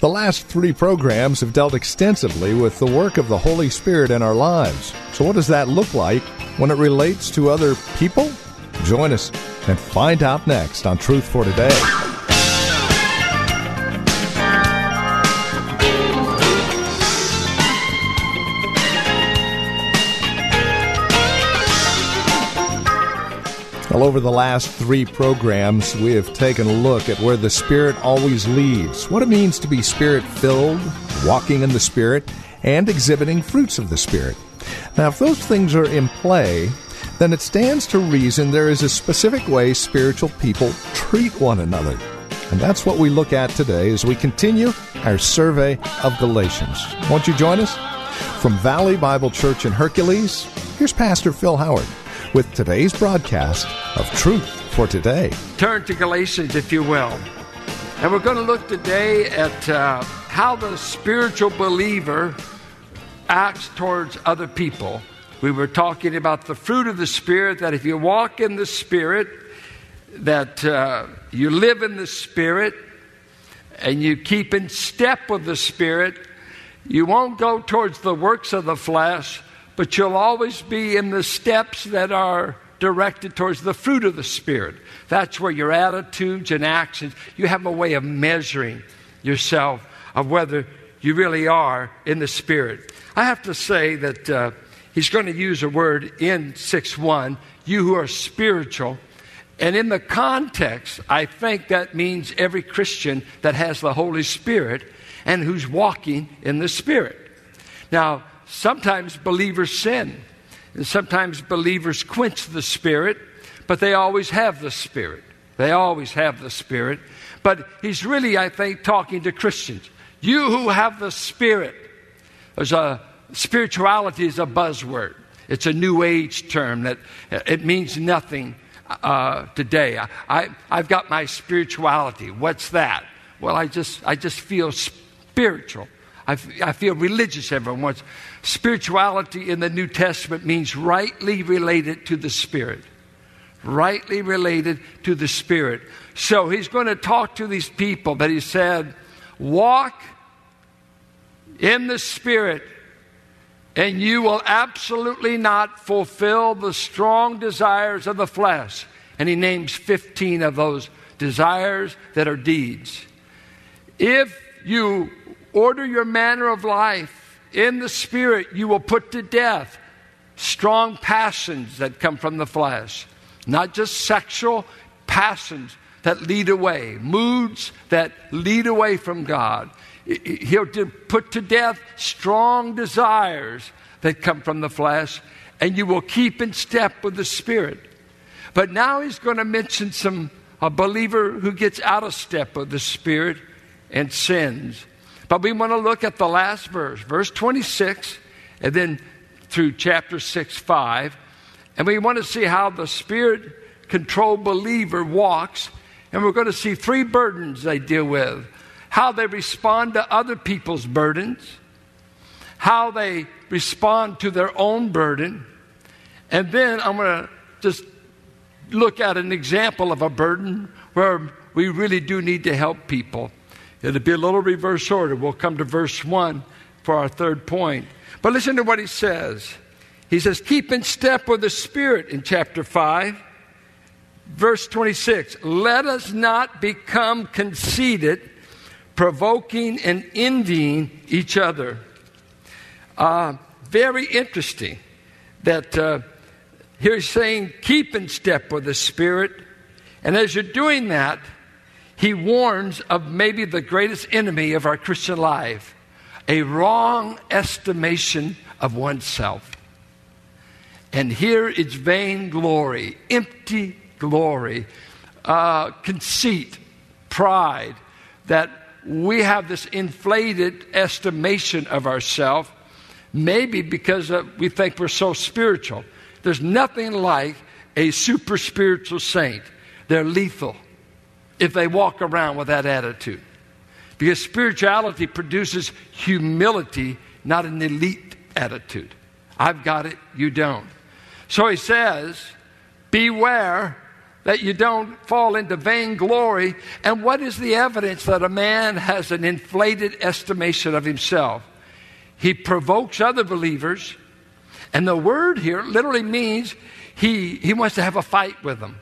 The last three programs have dealt extensively with the work of the Holy Spirit in our lives. So, what does that look like when it relates to other people? Join us and find out next on Truth for Today. Well, over the last three programs, we have taken a look at where the Spirit always leads, what it means to be Spirit filled, walking in the Spirit, and exhibiting fruits of the Spirit. Now, if those things are in play, then it stands to reason there is a specific way spiritual people treat one another. And that's what we look at today as we continue our survey of Galatians. Won't you join us? From Valley Bible Church in Hercules, here's Pastor Phil Howard with today's broadcast of Truth for Today. Turn to Galatians, if you will. And we're going to look today at uh, how the spiritual believer acts towards other people. We were talking about the fruit of the Spirit, that if you walk in the Spirit, that uh, you live in the Spirit, and you keep in step with the Spirit, you won't go towards the works of the flesh, but you'll always be in the steps that are directed towards the fruit of the Spirit. That's where your attitudes and actions, you have a way of measuring yourself of whether you really are in the Spirit. I have to say that uh, he's going to use a word in 6 1, you who are spiritual. And in the context, I think that means every Christian that has the Holy Spirit and who's walking in the Spirit. Now, sometimes believers sin, and sometimes believers quench the Spirit, but they always have the Spirit. They always have the Spirit. But he's really, I think, talking to Christians. You who have the Spirit. There's a spirituality is a buzzword. It's a new age term that it means nothing uh, today. I, I, I've got my spirituality. What's that? Well, I just, I just feel spiritual. I, feel religious every once. Spirituality in the New Testament means rightly related to the Spirit. Rightly related to the Spirit. So he's going to talk to these people that he said, walk in the Spirit, and you will absolutely not fulfill the strong desires of the flesh. And he names 15 of those desires that are deeds. If you order your manner of life in the Spirit, you will put to death strong passions that come from the flesh, not just sexual passions that lead away, moods that lead away from God. He'll put to death strong desires that come from the flesh, and you will keep in step with the Spirit. But now he's going to mention some a believer who gets out of step with the Spirit and sins. But we want to look at the last verse, verse 26, and then through chapter 6, 5. And we want to see how the Spirit controlled believer walks. And we're going to see three burdens they deal with how they respond to other people's burdens, how they respond to their own burden. And then I'm going to just look at an example of a burden where we really do need to help people. It'll be a little reverse order. We'll come to verse 1 for our third point. But listen to what he says. He says, Keep in step with the Spirit in chapter 5. Verse 26 Let us not become conceited, provoking and envying each other. Uh, very interesting that uh, here he's saying, Keep in step with the Spirit. And as you're doing that, he warns of maybe the greatest enemy of our Christian life a wrong estimation of oneself. And here it's vain glory, empty glory, uh, conceit, pride that we have this inflated estimation of ourselves, maybe because we think we're so spiritual. There's nothing like a super spiritual saint. They're lethal if they walk around with that attitude. Because spirituality produces humility, not an elite attitude. I've got it, you don't. So he says, Beware that you don't fall into vainglory. And what is the evidence that a man has an inflated estimation of himself? He provokes other believers, and the word here literally means he, he wants to have a fight with them.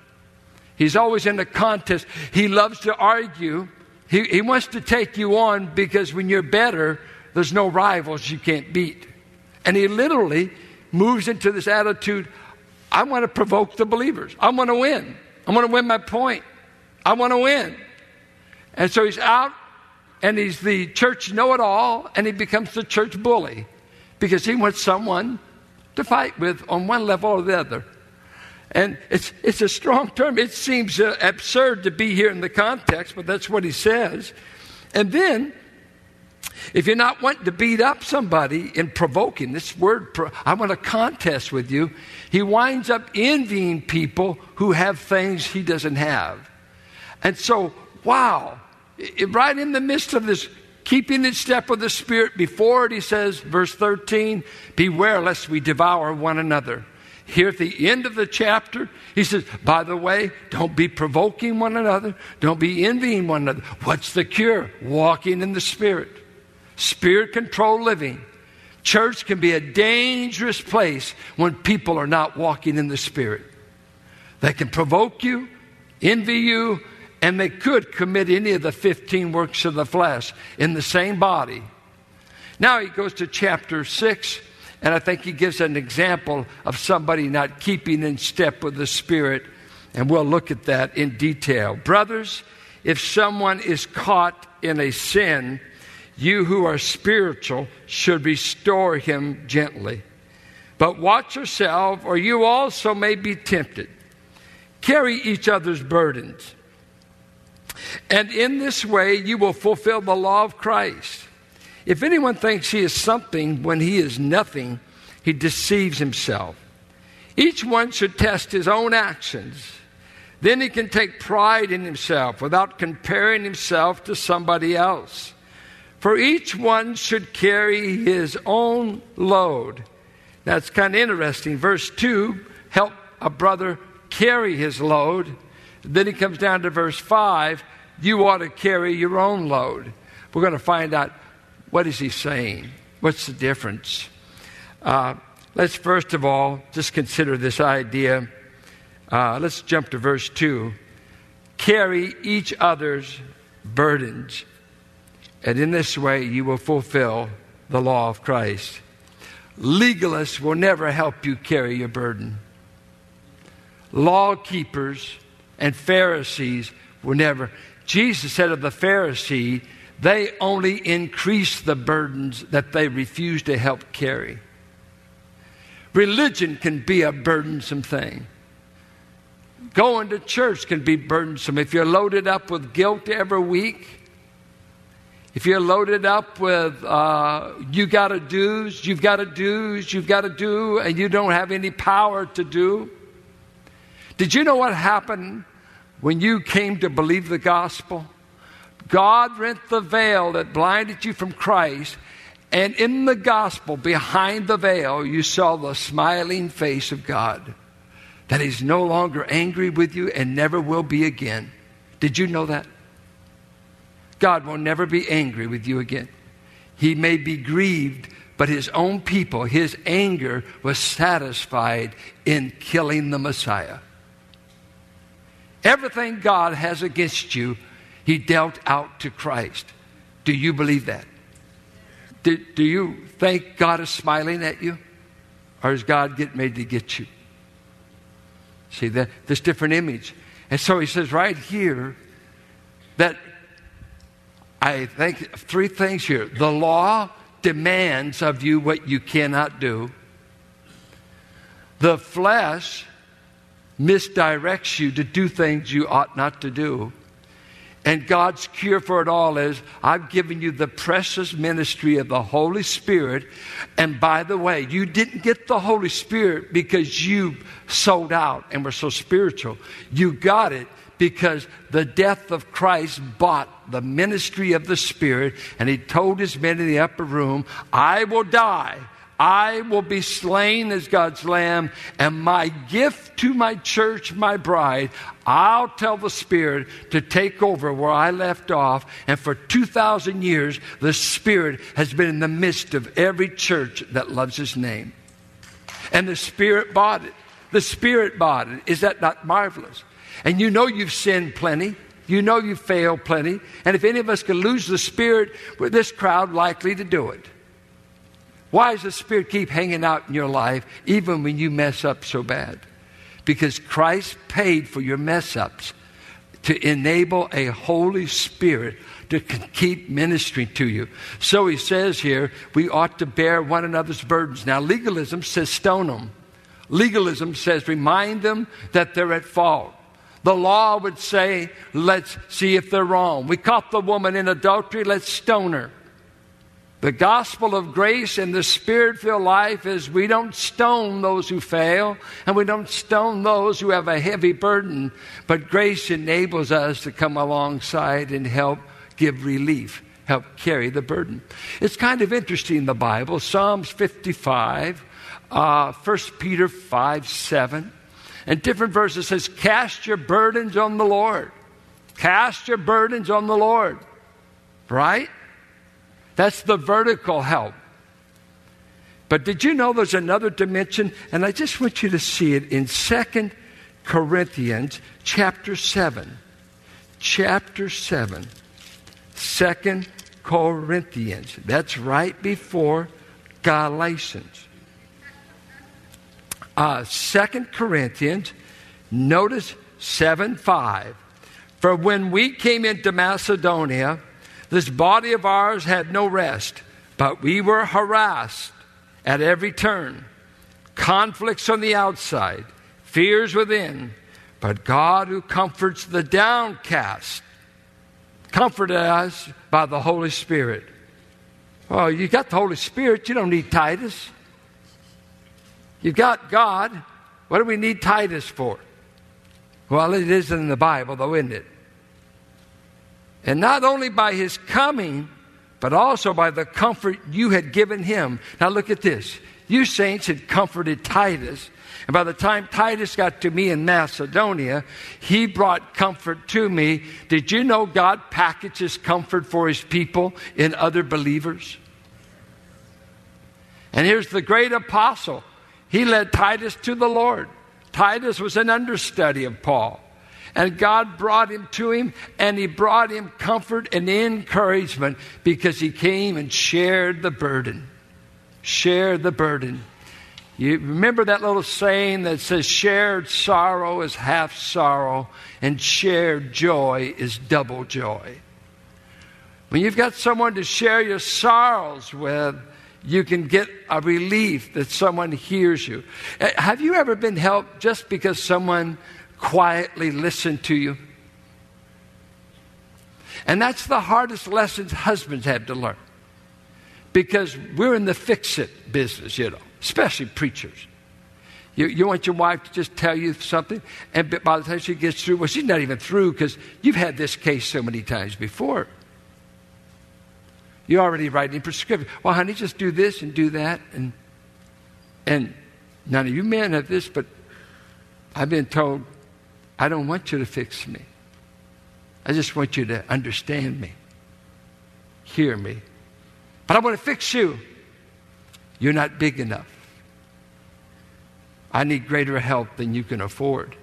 He's always in a contest. He loves to argue. He, he wants to take you on because when you're better, there's no rivals you can't beat. And he literally moves into this attitude I want to provoke the believers. I want to win. I want to win my point. I want to win. And so he's out and he's the church know it all and he becomes the church bully because he wants someone to fight with on one level or the other. And it's, it's a strong term. It seems uh, absurd to be here in the context, but that's what he says. And then, if you're not wanting to beat up somebody in provoking, this word, I want a contest with you, he winds up envying people who have things he doesn't have. And so, wow, right in the midst of this keeping in step with the Spirit, before it, he says, verse 13, beware lest we devour one another. Here at the end of the chapter, he says, by the way, don't be provoking one another, don't be envying one another. What's the cure? Walking in the Spirit, Spirit controlled living. Church can be a dangerous place when people are not walking in the Spirit. They can provoke you, envy you, and they could commit any of the 15 works of the flesh in the same body. Now he goes to chapter 6, and I think he gives an example of somebody not keeping in step with the Spirit, and we'll look at that in detail. Brothers, if someone is caught in a sin, you who are spiritual should restore him gently. But watch yourself, or you also may be tempted. Carry each other's burdens. And in this way, you will fulfill the law of Christ. If anyone thinks he is something when he is nothing, he deceives himself. Each one should test his own actions. Then he can take pride in himself without comparing himself to somebody else. For each one should carry his own load. That's kind of interesting. Verse 2 help a brother carry his load. Then he comes down to verse 5 you ought to carry your own load. We're going to find out what is he saying? What's the difference? Uh, let's first of all just consider this idea. Uh, let's jump to verse 2. Carry each other's burdens and in this way, you will fulfill the law of Christ. Legalists will never help you carry your burden. Law keepers and Pharisees will never. Jesus said of the Pharisee, they only increase the burdens that they refuse to help carry. Religion can be a burdensome thing. Going to church can be burdensome. If you're loaded up with guilt every week, if you're loaded up with uh, you got to do's, you've got to do's, you've got to do, and you don't have any power to do. Did you know what happened when you came to believe the gospel? God rent the veil that blinded you from Christ, and in the gospel, behind the veil, you saw the smiling face of God. That He's no longer angry with you and never will be again. Did you know that? God will never be angry with you again. He may be grieved, but his own people, his anger was satisfied in killing the Messiah. Everything God has against you, he dealt out to Christ. Do you believe that? Do, do you think God is smiling at you? Or is God getting made to get you? See, that, this different image. And so he says right here that I think three things here. The law demands of you what you cannot do. The flesh misdirects you to do things you ought not to do. And God's cure for it all is I've given you the precious ministry of the Holy Spirit. And by the way, you didn't get the Holy Spirit because you sold out and were so spiritual. You got it because the death of Christ bought the ministry of the Spirit. And he told his men in the upper room, I will die I will be slain as God's lamb, and my gift to my church, my bride, I'll tell the Spirit to take over where I left off. And for 2,000 years, the Spirit has been in the midst of every church that loves His name. And the Spirit bought it. The Spirit bought it. Is that not marvelous? And you know you've sinned plenty. You know you've failed plenty. And if any of us can lose the Spirit, with this crowd likely to do it. Why does the Spirit keep hanging out in your life even when you mess up so bad? Because Christ paid for your mess ups to enable a Holy Spirit to keep ministering to you. So he says here, we ought to bear one another's burdens. Now, legalism says stone them. Legalism says remind them that they're at fault. The law would say, let's see if they're wrong. We caught the woman in adultery, let's stone her. The gospel of grace and the spirit filled life is we don't stone those who fail and we don't stone those who have a heavy burden, but grace enables us to come alongside and help give relief, help carry the burden. It's kind of interesting, the Bible, Psalms 55, uh, 1 Peter 5 7, and different verses says, Cast your burdens on the Lord. Cast your burdens on the Lord. Right? That's the vertical help. But did you know there's another dimension? And I just want you to see it in Second Corinthians chapter 7. Chapter 7. Second Corinthians. That's right before Galatians. Uh, Second Corinthians, notice 7 5. For when we came into Macedonia, this body of ours had no rest, but we were harassed at every turn. Conflicts on the outside, fears within. But God, who comforts the downcast, comforted us by the Holy Spirit. Oh, you got the Holy Spirit, you don't need Titus. You've got God. What do we need Titus for? Well, it isn't in the Bible, though, isn't it? And not only by his coming, but also by the comfort you had given him. Now look at this. You saints had comforted Titus. And by the time Titus got to me in Macedonia, he brought comfort to me. Did you know God packages comfort for his people in other believers? And here's the great apostle. He led Titus to the Lord. Titus was an understudy of Paul. And God brought him to him, and he brought him comfort and encouragement because he came and shared the burden. Share the burden. You remember that little saying that says, shared sorrow is half sorrow, and shared joy is double joy. When you've got someone to share your sorrows with, you can get a relief that someone hears you. Uh, have you ever been helped just because someone quietly listen to you. And that's the hardest lessons husbands have to learn. Because we're in the fix it business, you know, especially preachers. You, you want your wife to just tell you something, and by the time she gets through, well, she's not even through because you've had this case so many times before. You're already writing prescription. Well, honey, just do this and do that. And, and none of you men have this, but I've been told I don't want you to fix me. I just want you to understand me, hear me. But I want to fix you. You're not big enough. I need greater help than you can afford.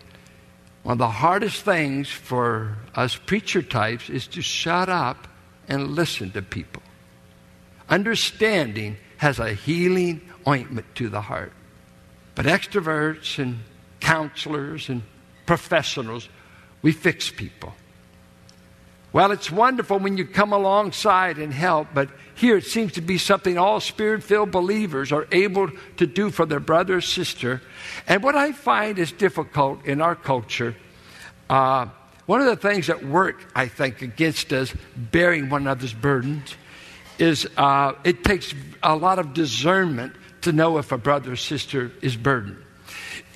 One of the hardest things for us preacher types is to shut up and listen to people. Understanding has a healing ointment to the heart. But extroverts and counselors and professionals, we fix people. Well, it's wonderful when you come alongside and help, but here it seems to be something all spirit filled believers are able to do for their brother or sister. And what I find is difficult in our culture, uh, one of the things that work, I think, against us bearing one another's burdens is uh, it takes a lot of discernment to know if a brother or sister is burdened.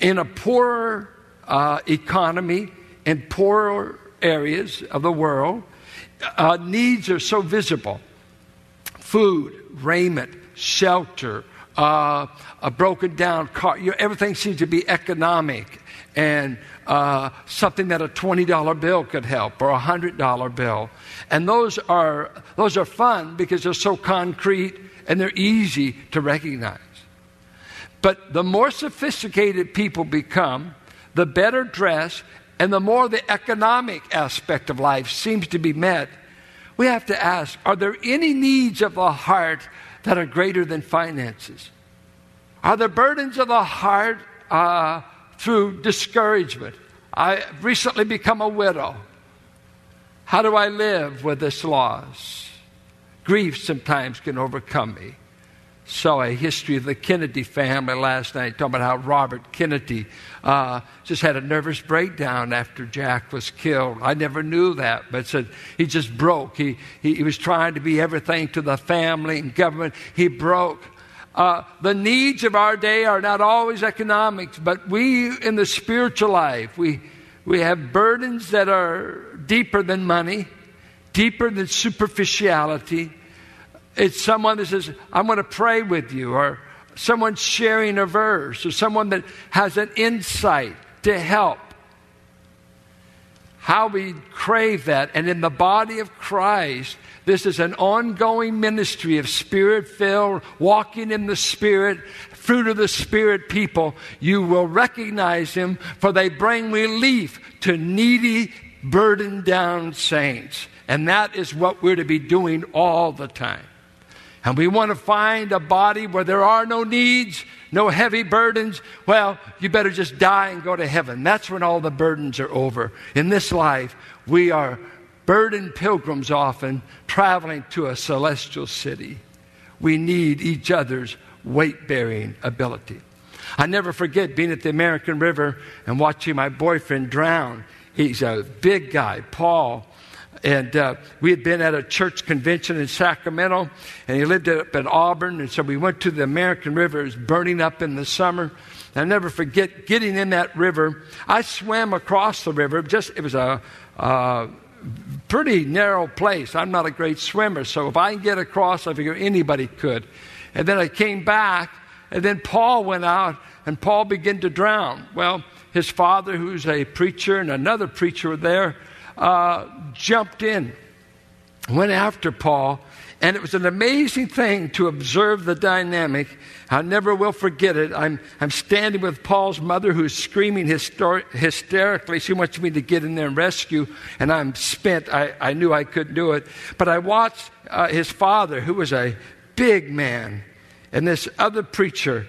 In a poorer uh, economy, in poorer areas of the world, uh, needs are so visible food, raiment, shelter, uh, a broken down car. You know, everything seems to be economic and uh, something that a $20 bill could help or a $100 bill. And those are, those are fun because they're so concrete and they're easy to recognize. But the more sophisticated people become, the better dressed, and the more the economic aspect of life seems to be met, we have to ask are there any needs of the heart that are greater than finances? Are the burdens of the heart uh, through discouragement? I recently become a widow. How do I live with this loss? Grief sometimes can overcome me saw a history of the Kennedy family last night, talking about how Robert Kennedy uh, just had a nervous breakdown after Jack was killed. I never knew that, but said he just broke. He, he, he was trying to be everything to the family and government. He broke. Uh, the needs of our day are not always economics, but we in the spiritual life, we, we have burdens that are deeper than money, deeper than superficiality it's someone that says, I'm going to pray with you, or someone sharing a verse, or someone that has an insight to help. How we crave that. And in the body of Christ, this is an ongoing ministry of spirit filled, walking in the spirit, fruit of the spirit people. You will recognize them, for they bring relief to needy, burdened down saints. And that is what we're to be doing all the time. And we want to find a body where there are no needs, no heavy burdens. Well, you better just die and go to heaven. That's when all the burdens are over. In this life, we are burdened pilgrims often traveling to a celestial city. We need each other's weight bearing ability. I never forget being at the American River and watching my boyfriend drown. He's a big guy, Paul. And uh, we had been at a church convention in Sacramento, and he lived up in Auburn. And so we went to the American River. It was burning up in the summer. And I never forget getting in that river. I swam across the river. Just it was a, a pretty narrow place. I'm not a great swimmer, so if I can get across, I figure anybody could. And then I came back, and then Paul went out, and Paul began to drown. Well, his father, who's a preacher, and another preacher were there uh, jumped in, went after Paul, and it was an amazing thing to observe the dynamic. I never will forget it. I'm, I'm standing with Paul's mother who's screaming hyster- hysterically. She wants me to get in there and rescue, and I'm spent. I, I knew I couldn't do it. But I watched uh, his father, who was a big man, and this other preacher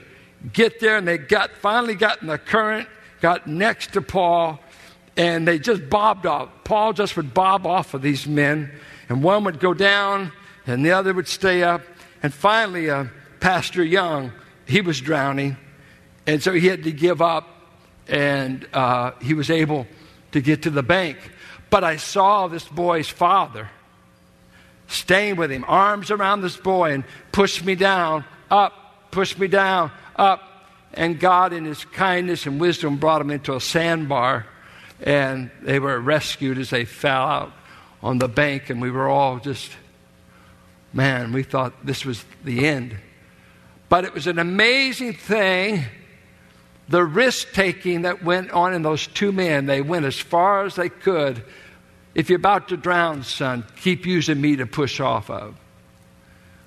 get there, and they got finally got in the current, got next to Paul, and they just bobbed off. Paul just would bob off of these men, and one would go down, and the other would stay up. And finally, uh, Pastor Young, he was drowning, and so he had to give up, and uh, he was able to get to the bank. But I saw this boy's father staying with him, arms around this boy, and pushed me down, up, pushed me down, up. And God, in His kindness and wisdom, brought him into a sandbar and they were rescued as they fell out on the bank, and we were all just, man, we thought this was the end. But it was an amazing thing, the risk taking that went on in those two men. They went as far as they could. If you're about to drown, son, keep using me to push off of.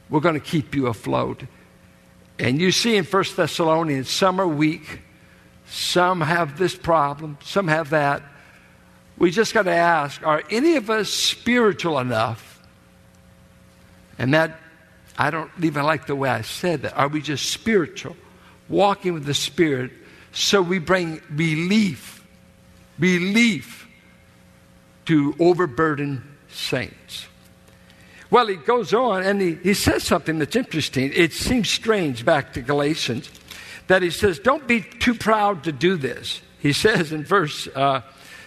We're going to keep you afloat. And you see in 1 Thessalonians, some are weak some have this problem, some have that. We just got to ask are any of us spiritual enough? And that, I don't even like the way I said that. Are we just spiritual, walking with the Spirit, so we bring relief, relief to overburdened saints? Well, he goes on and he, he says something that's interesting. It seems strange back to Galatians that he says, Don't be too proud to do this. He says in verse uh,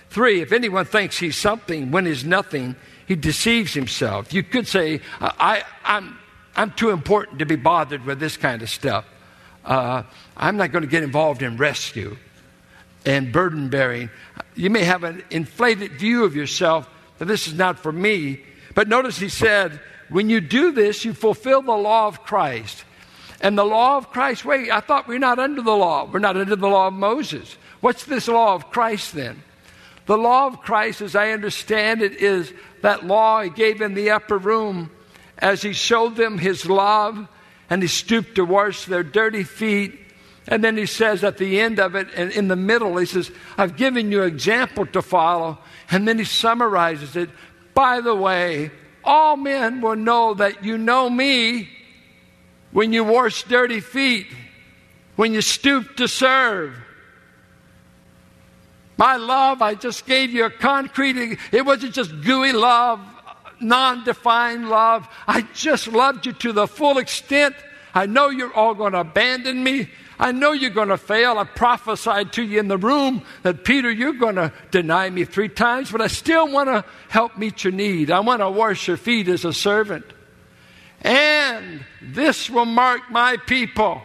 3 If anyone thinks he's something when he's nothing, he deceives himself. You could say, I, I'm, I'm too important to be bothered with this kind of stuff. Uh, I'm not going to get involved in rescue and burden bearing. You may have an inflated view of yourself that this is not for me. But notice he said, when you do this, you fulfill the law of Christ. And the law of Christ, wait, I thought we're not under the law. We're not under the law of Moses. What's this law of Christ then? The law of Christ, as I understand it, is that law he gave in the upper room as he showed them his love and he stooped to wash their dirty feet. And then he says at the end of it, and in the middle, he says, I've given you example to follow. And then he summarizes it. By the way, all men will know that you know me when you wash dirty feet, when you stoop to serve. My love, I just gave you a concrete, it wasn't just gooey love, non defined love. I just loved you to the full extent. I know you're all going to abandon me. I know you're going to fail. I prophesied to you in the room that, Peter, you're going to deny me three times, but I still want to help meet your need. I want to wash your feet as a servant. And this will mark my people.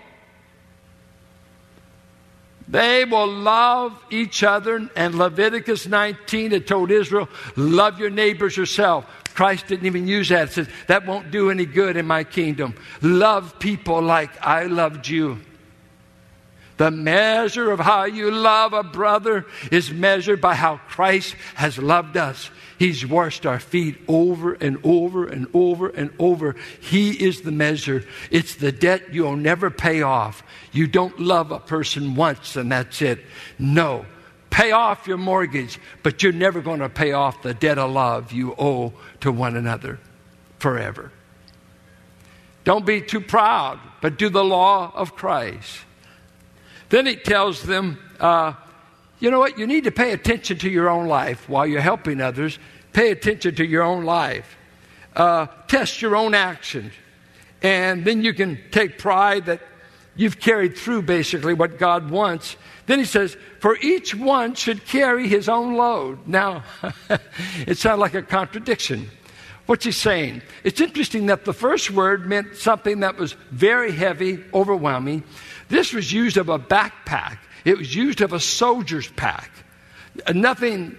They will love each other. And Leviticus 19 had told Israel, love your neighbors yourself. Christ didn't even use that. It says, that won't do any good in my kingdom. Love people like I loved you. The measure of how you love a brother is measured by how Christ has loved us. He's washed our feet over and over and over and over. He is the measure. It's the debt you'll never pay off. You don't love a person once and that's it. No. Pay off your mortgage, but you're never going to pay off the debt of love you owe to one another forever. Don't be too proud, but do the law of Christ. Then he tells them, uh, you know what? You need to pay attention to your own life while you're helping others. Pay attention to your own life. Uh, test your own actions. And then you can take pride that you've carried through basically what God wants. Then he says, For each one should carry his own load. Now, it sounds like a contradiction. What's he saying? It's interesting that the first word meant something that was very heavy, overwhelming. This was used of a backpack, it was used of a soldier's pack. Uh, nothing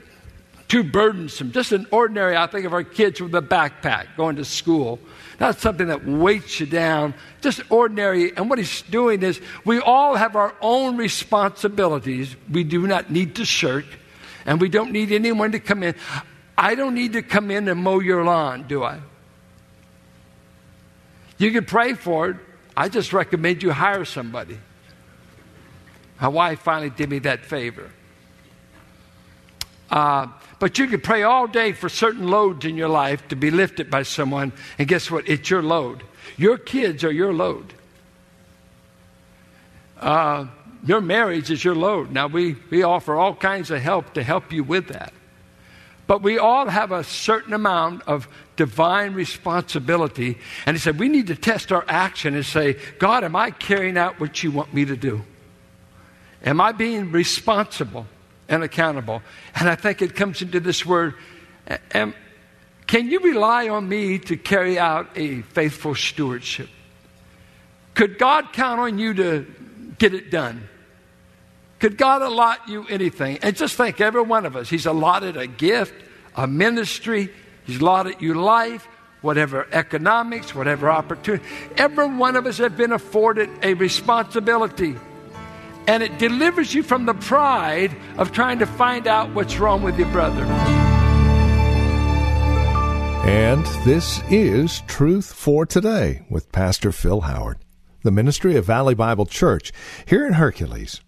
too burdensome, just an ordinary, I think of our kids with a backpack going to school. Not something that weights you down, just ordinary. And what he's doing is we all have our own responsibilities. We do not need to shirk, and we don't need anyone to come in. I don't need to come in and mow your lawn, do I? You can pray for it. I just recommend you hire somebody. My wife finally did me that favor. Uh, but you can pray all day for certain loads in your life to be lifted by someone, and guess what? It's your load. Your kids are your load. Uh, your marriage is your load. Now, we, we offer all kinds of help to help you with that. But we all have a certain amount of divine responsibility. And he said, we need to test our action and say, God, am I carrying out what you want me to do? Am I being responsible and accountable? And I think it comes into this word. Am, can you rely on me to carry out a faithful stewardship? Could God count on you to get it done? Could God allot you anything? And just think, every one of us, He's allotted a gift, a ministry, He's allotted you life, whatever economics, whatever opportunity. Every one of us have been afforded a responsibility. And it delivers you from the pride of trying to find out what's wrong with your brother. And this is Truth for Today with Pastor Phil Howard, the ministry of Valley Bible Church here in Hercules.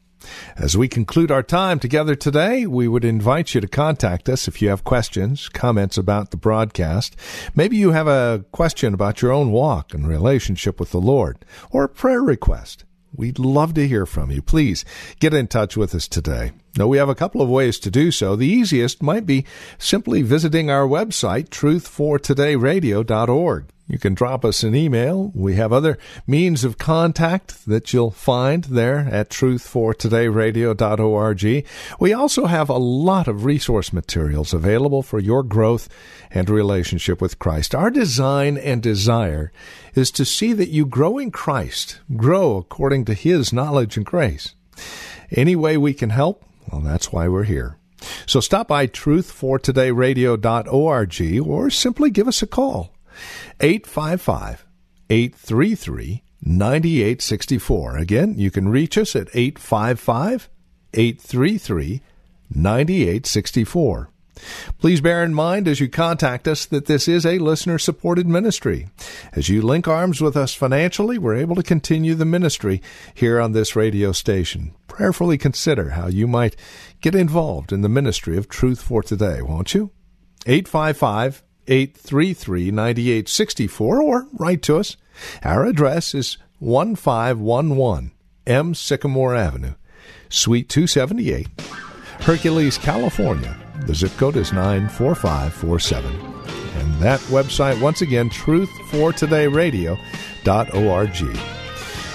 As we conclude our time together today, we would invite you to contact us if you have questions, comments about the broadcast. Maybe you have a question about your own walk and relationship with the Lord, or a prayer request. We'd love to hear from you. Please get in touch with us today. Now, we have a couple of ways to do so. The easiest might be simply visiting our website, truthfortodayradio.org. You can drop us an email. We have other means of contact that you'll find there at truthfortodayradio.org. We also have a lot of resource materials available for your growth and relationship with Christ. Our design and desire is to see that you grow in Christ, grow according to His knowledge and grace. Any way we can help, well, that's why we're here. So stop by truthfortodayradio.org or simply give us a call. 855 833 9864. Again, you can reach us at 855 833 9864. Please bear in mind as you contact us that this is a listener supported ministry. As you link arms with us financially, we're able to continue the ministry here on this radio station. Prayerfully consider how you might get involved in the ministry of Truth for Today, won't you? 855 833 9864 or write to us. Our address is 1511 M. Sycamore Avenue, Suite 278, Hercules, California. The zip code is 94547. And that website, once again, truthfortodayradio.org.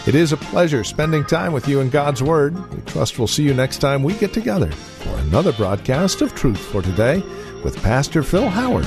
It is a pleasure spending time with you in God's Word. We trust we'll see you next time we get together for another broadcast of Truth for Today with Pastor Phil Howard.